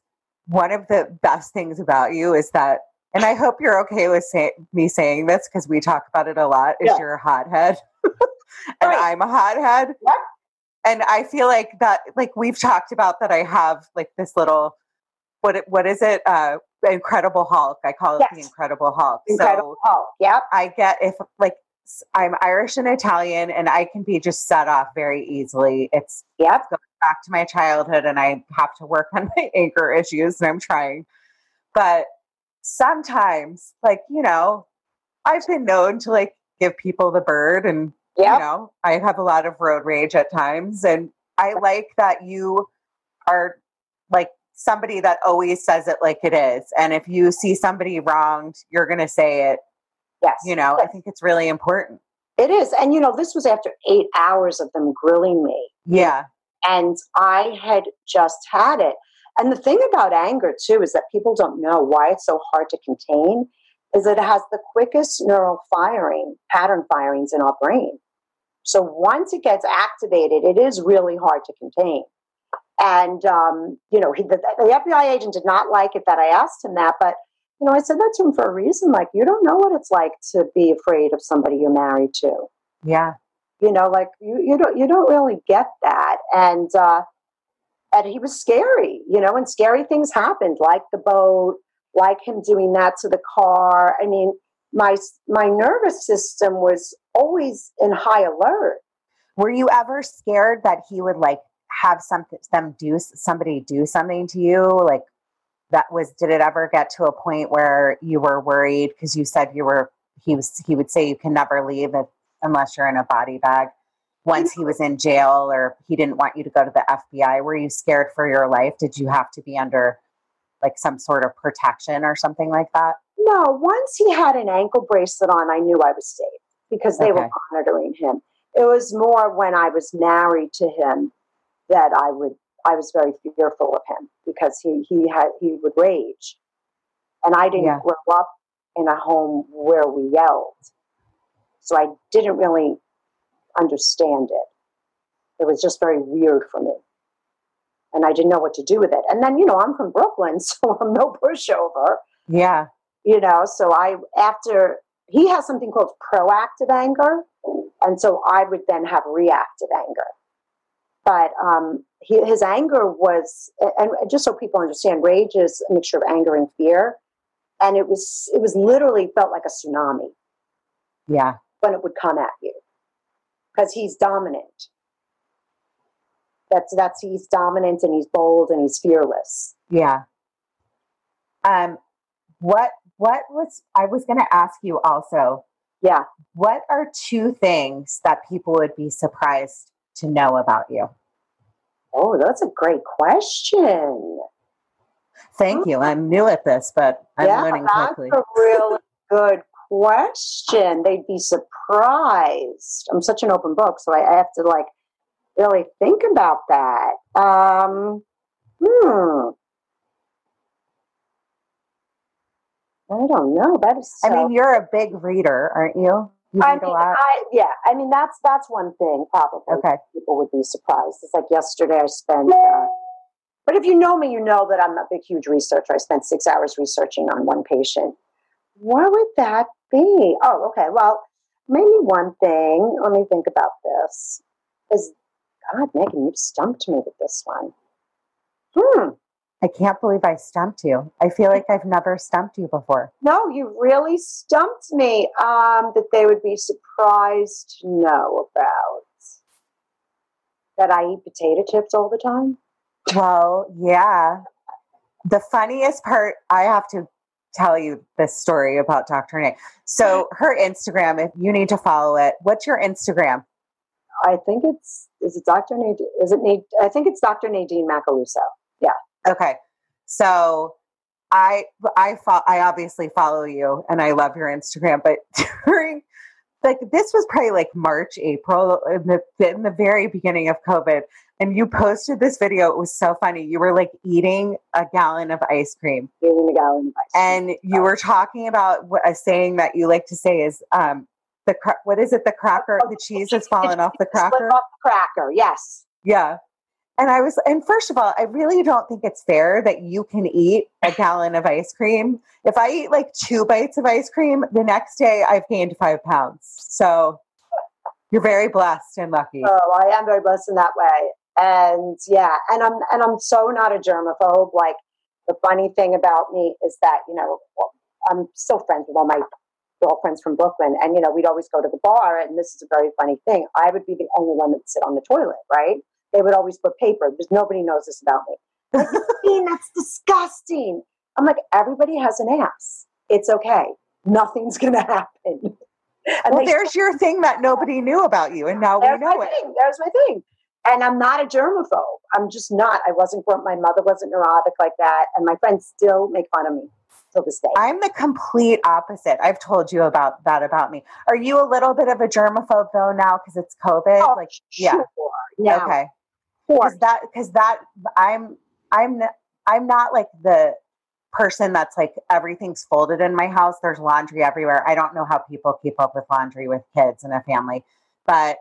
one of the best things about you is that, and I hope you're okay with say, me saying this because we talk about it a lot, is Yeah. you're a hothead. and Right. I'm a hothead. Yep. And I feel like that, like we've talked about that I have like this little, what, what is it? Uh, Incredible Hulk. I call it the Incredible Hulk. Incredible So Hulk. Yep. I get if like I'm Irish and Italian and I can be just set off very easily. It's Yep. Back to my childhood and I have to work on my anger issues and I'm trying. But sometimes, like, you know, I've been known to like give people the bird and, you know, I have a lot of road rage at times. And I like that you are like somebody that always says it like it is. And if you see somebody wronged, you're going to say it. Yes. You know, I think it's really important. It is. And, you know, this was after eight hours of them grilling me. Yeah. And I had just had it. And the thing about anger too is that people don't know why it's so hard to contain is that it has the quickest neural firing pattern firings in our brain. So once it gets activated, it is really hard to contain. And um, you know, he, the, the FBI agent did not like it that I asked him that, but you know, I said that to him for a reason. Like, you don't know what it's like to be afraid of somebody you're married to Yeah. You know like you, you don't you don't really get that. And uh and he was scary you know and scary things happened like the boat like him doing that to the car. I mean my my nervous system was always in high alert. Were you ever scared that he would like have something them do somebody do something to you? Like that was did it ever get to a point where you were worried? Because you said you were he was he would say you can never leave if, unless you're in a body bag. Once he was in jail or he didn't want you to go to the FBI were you scared for your life? Did you have to be under like some sort of protection or something like that? No once he had an ankle bracelet on i knew i was safe because they were monitoring him. It was more when i was married to him that i would i was very fearful of him because he he had he would rage. And i didn't Yeah. grow up in a home where we yelled so i didn't really understand it. It was just very weird for me. And i didn't know what to do with it. And then you know i'm from brooklyn so i'm no pushover. Yeah. You know so i after he has something called proactive anger and so i would then have reactive anger. But um, he, his anger was and just so people understand rage is a mixture of anger and fear. And it was it was literally felt like a tsunami. Yeah when it would come at you because he's dominant that's that's he's dominant and he's bold and he's fearless Yeah. Um what what was I was going to ask you also yeah what are two things that people would be surprised to know about you? oh that's a great question Thank you. I'm new at this, but I'm yeah, learning that's quickly. a really good question. They'd be surprised. I'm such an open book, so I, I have to like really think about that. Um, hmm. I don't know. That is. So, I mean, you're a big reader, aren't you? You I mean. I, yeah. I mean, that's that's one thing. Probably. Okay. People would be surprised. It's like yesterday I spent. Uh, but if you know me, you know that I'm a big, huge researcher. I spent six hours researching on one patient. What would that be? Oh, okay. Well, maybe one thing. Let me think about this. Is God, Megan, you've stumped me with this one. Hmm. I can't believe I stumped you. I feel like I've never stumped you before. No, you really stumped me. Um, that they would be surprised to know about that I eat potato chips all the time. Well, yeah. The funniest part, I have to tell you this story about Dr. Nay. So her Instagram, if you need to follow it, what's your Instagram? I think it's is it Dr. Nadine? Is it Nadine? I think it's Dr. Nadine Macaluso. Yeah. Okay. So I I fo- I obviously follow you and I love your Instagram, but during like this was probably like March, April in the in the very beginning of COVID, and you posted this video. It was so funny. You were like eating a gallon of ice cream, Eating the gallon of ice. and you were talking about what a saying that you like to say is um the cra- what is it? The cracker, the cheese has fallen off the cracker. off the cracker. Yes. Yeah. And I was, and first of all, I really don't think it's fair that you can eat a gallon of ice cream. If I eat like two bites of ice cream, the next day I've gained five pounds. So you're very blessed and lucky. Oh, I am very blessed in that way. And yeah, and I'm and I'm so not a germaphobe. Like the funny thing about me is that you know I'm still friends with all my girlfriends from Brooklyn, and you know we'd always go to the bar, and this is a very funny thing. I would be the only one that would sit on the toilet, right? They would always put paper because nobody knows this about me. Like, that's disgusting. I'm like, everybody has an ass. It's okay. Nothing's gonna happen. And well, there's your thing that nobody knew about you, and now we know my it. thing. There's my thing. And I'm not a germaphobe. I'm just not. I wasn't. grown- My mother wasn't neurotic like that, and my friends still make fun of me till this day. I'm the complete opposite. I've told you about that about me. Are you a little bit of a germaphobe though now because it's COVID? oh, like, yeah. sure. Yeah. okay. Sure. Is that because that I'm I'm I'm not like the person that's like everything's folded in my house. There's laundry everywhere. I don't know how people keep up with laundry with kids and a family, but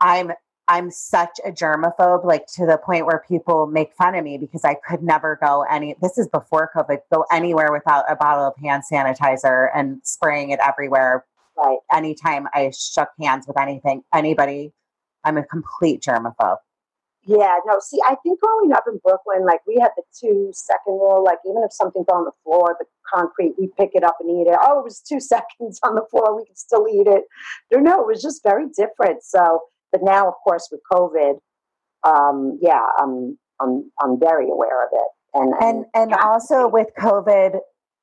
I'm I'm such a germaphobe, like to the point where people make fun of me because I could never go any. This is before COVID. Go anywhere without a bottle of hand sanitizer and spraying it everywhere. Right. Anytime I shook hands with anything, anybody, I'm a complete germaphobe. Yeah. No. See, I think growing up in Brooklyn, like we had the two second rule. Like even if something fell on the floor, the concrete, we pick it up and eat it. Oh, it was two seconds on the floor. We could still eat it. No, no, it was just very different. So, but now, of course, with COVID, um, yeah, I'm I'm I'm very aware of it. And and and yeah. also with covid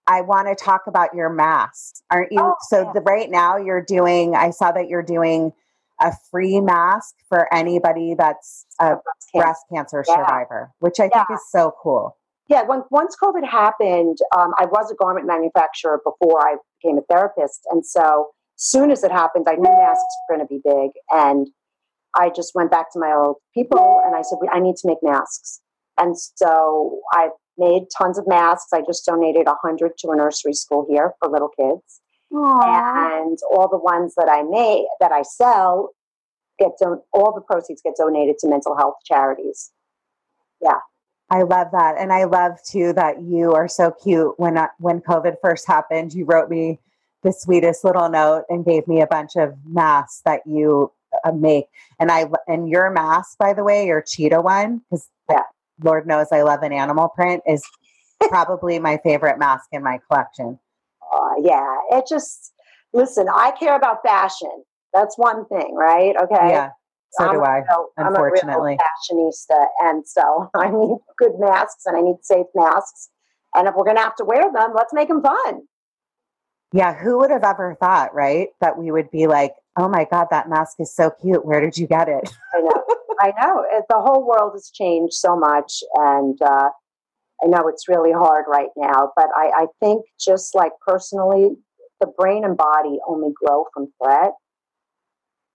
i want to talk about your masks aren't you Oh, so yeah. the, right now you're doing i saw that you're doing a free mask for anybody that's a breast cancer. breast cancer Yeah. survivor which i think is so cool Yeah, when, once COVID happened, um, I was a garment manufacturer before I became a therapist. And so soon as it happened, I knew masks were going to be big. And I just went back to my old people and I said, I need to make masks. And so I made tons of masks. I just donated 100 to a nursery school here for little kids. And all the ones that I made, that I sell, get don- all the proceeds get donated to mental health charities. Yeah. I love that and i love too that you are so cute when I, when covid first happened you wrote me the sweetest little note and gave me a bunch of masks that you uh, make and i and your mask by the way your cheetah one because Yeah. lord knows i love an animal print is probably my favorite mask in my collection Uh, yeah, it just listen. I care about fashion. That's one thing, right? Okay. yeah so I'm do a i real- I'm a real unfortunately. fashionista, and so I need good masks and I need safe masks. And if we're gonna have to wear them, let's make them fun. yeah who would have ever thought right that we would be like oh my god that mask is so cute where did you get it I know. I know. The whole world has changed so much, and uh, I know it's really hard right now. But I, I think, just like personally, the brain and body only grow from threat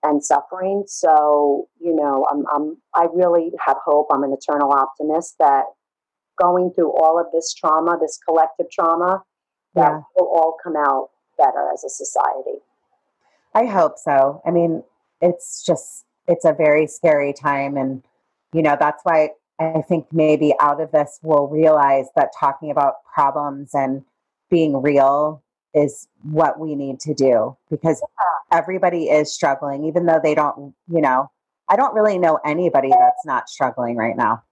and suffering. So, you know, I'm, I'm, I really have hope. I'm an eternal optimist that going through all of this trauma, this collective trauma, that yeah. will all come out better as a society. I hope so. I mean, it's just, it's a very scary time. And, you know, that's why I think maybe out of this, we'll realize that talking about problems and being real is what we need to do because yeah. everybody is struggling, even though they don't, you know, I don't really know anybody that's not struggling right now.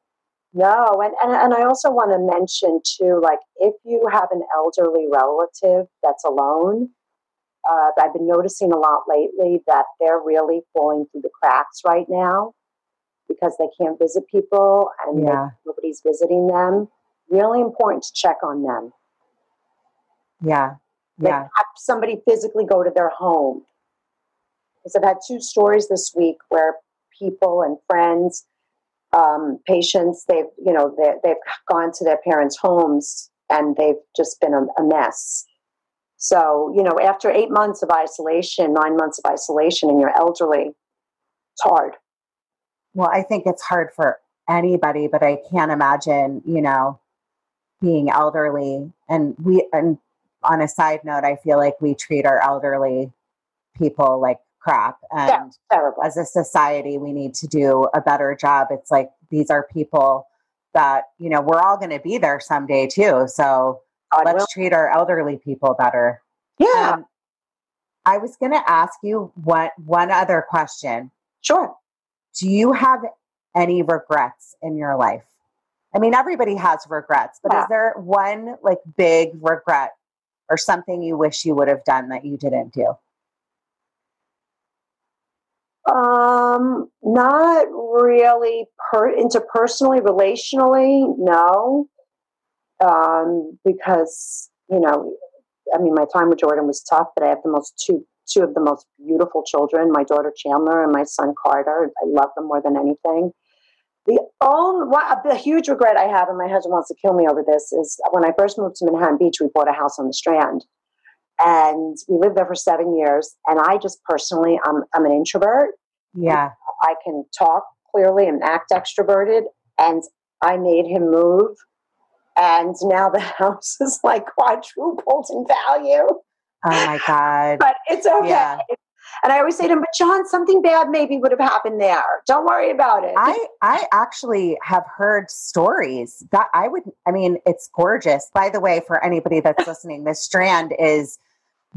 No, and, and, and I also want to mention too, like if you have an elderly relative that's alone, uh, I've been noticing a lot lately that they're really falling through the cracks right now because they can't visit people and yeah. they, nobody's visiting them. Really important to check on them. Yeah, yeah. have somebody physically go to their home. Because I've had two stories this week where people and friends, um, patients, they've you know they've gone to their parents' homes and they've just been a, a mess. So you know, after eight months of isolation, nine months of isolation, and you're elderly, it's hard. Well, I think it's hard for anybody, but I can't imagine, you know, being elderly and we and on a side note, I feel like we treat our elderly people like crap. And as a society, we need to do a better job. It's like these are people that, you know, we're all going to be there someday too. So God let's treat our elderly people better. Yeah. Um, I was going to ask you one, one other question. Sure. Do you have any regrets in your life? I mean, everybody has regrets, but yeah. is there one like big regret or something you wish you would have done that you didn't do? Um, not really per interpersonally, relationally, no. Um, because, you know, I mean, my time with Jordan was tough, but I have the most two two of the most beautiful children, my daughter Chandler and my son Carter. I love them more than anything. The only the huge regret I have, and my husband wants to kill me over this, is when I first moved to Manhattan Beach, we bought a house on the Strand, and we lived there for seven years. And I just personally, I'm I'm an introvert. Yeah, I can talk clearly and act extroverted, and I made him move, and now the house is like quadrupled in value. Oh my god! but it's okay. Yeah. And I always say to him, but John, something bad maybe would have happened there. Don't worry about it. I, I actually have heard stories that I would, I mean, it's gorgeous. By the way, for anybody that's listening, the strand is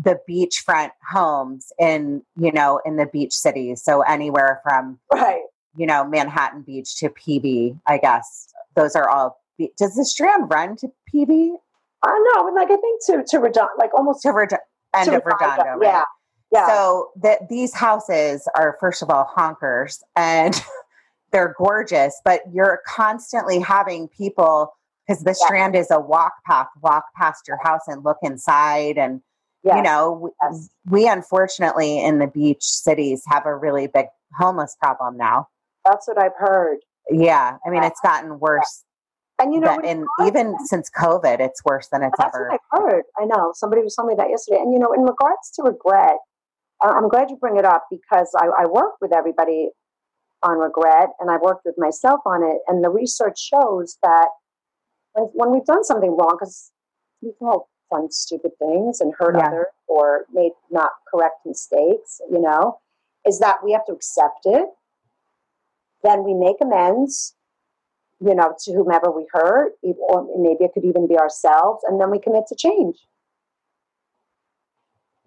the beachfront homes in, you know, in the beach cities. So anywhere from, right. you know, Manhattan Beach to PV, I guess. Those are all, does the strand run to PV? I uh, know, like I think to to Redondo, like almost to Redondo, end to of Redondo, Redondo right? yeah. Yeah. So that these houses are first of all honkers and they're gorgeous, but you're constantly having people because the yeah. strand is a walk path, walk past your house and look inside and yes. you know, yes. we, we unfortunately in the beach cities have a really big homeless problem now. That's what I've heard. Yeah. I mean, yeah. it's gotten worse. And you know, and even since COVID, it's worse than it's that's ever. What I heard. I know somebody was telling me that yesterday. And you know, in regards to regret, uh, I'm glad you bring it up because I, I work with everybody on regret and I've worked with myself on it. And the research shows that when, when we've done something wrong, because we've all done stupid things and hurt yeah. others or made not correct mistakes, you know, is that we have to accept it. Then we make amends, you know, to whomever we hurt, or maybe it could even be ourselves, and then we commit to change.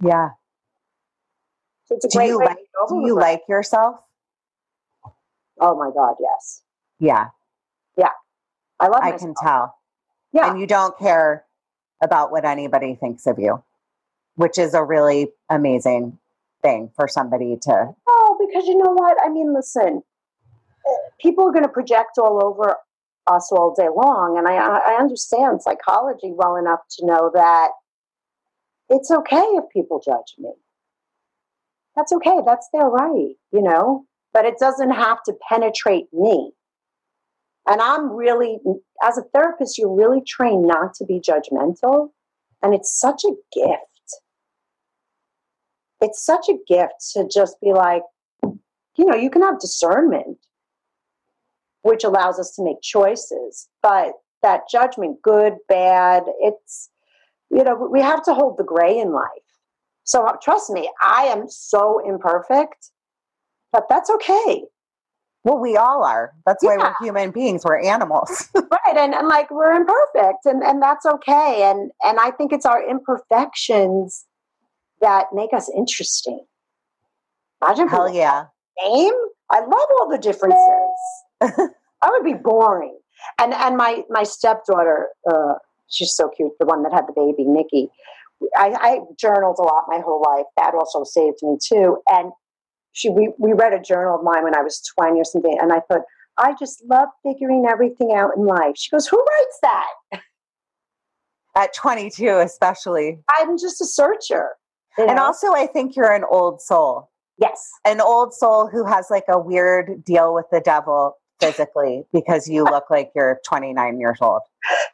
Yeah, so it's a do great you like, Do you like yourself? Oh my God, yes. Yeah. Yeah. I love I myself. can tell. Yeah. And you don't care about what anybody thinks of you, which is a really amazing thing for somebody to. Oh, because you know what? I mean, listen, eh, people are going to project all over us all day long. And I, I understand psychology well enough to know that it's okay if people judge me that's okay. That's their right, you know, but it doesn't have to penetrate me. And I'm really, as a therapist, you're really trained not to be judgmental. And it's such a gift. it's such a gift to just be like, you know, you can have discernment, which allows us to make choices, but that judgment, good, bad, it's, you know, we have to hold the gray in life. So uh, trust me, I am so imperfect, but that's okay. Well, we all are. That's yeah. why we're human beings. We're animals. right. And, and like we're imperfect and, and that's okay. And and I think it's our imperfections that make us interesting. Imagine Hell yeah. Name? I love all the differences. I would be boring. And and my my stepdaughter, uh, she's so cute, the one that had the baby, Nikki. I, I journaled a lot my whole life. That also saved me too. And she we, we read a journal of mine when I was 20 or something, and I thought, I just love figuring everything out in life. She goes, Who writes that? At 22, especially. I'm just a searcher. You know? And also, I think you're an old soul. Yes. An old soul who has like a weird deal with the devil physically because you look like you're 29 years old.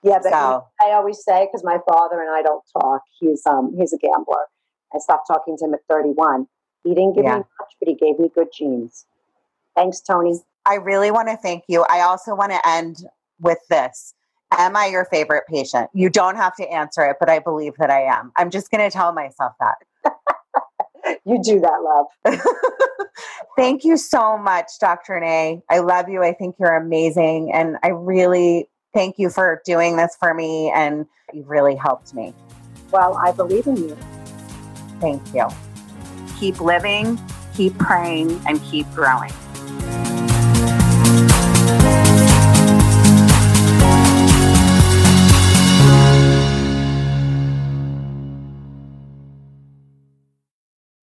Yeah, but so. I always say because my father and I don't talk. He's um he's a gambler. I stopped talking to him at 31. He didn't give yeah. me much, but he gave me good genes. Thanks, Tony. I really want to thank you. I also want to end with this. Am I your favorite patient? You don't have to answer it, but I believe that I am. I'm just going to tell myself that. you do that, love. thank you so much, Dr. Nay. I love you. I think you're amazing. And I really thank you for doing this for me. And you've really helped me. Well, I believe in you. Thank you. Keep living, keep praying, and keep growing.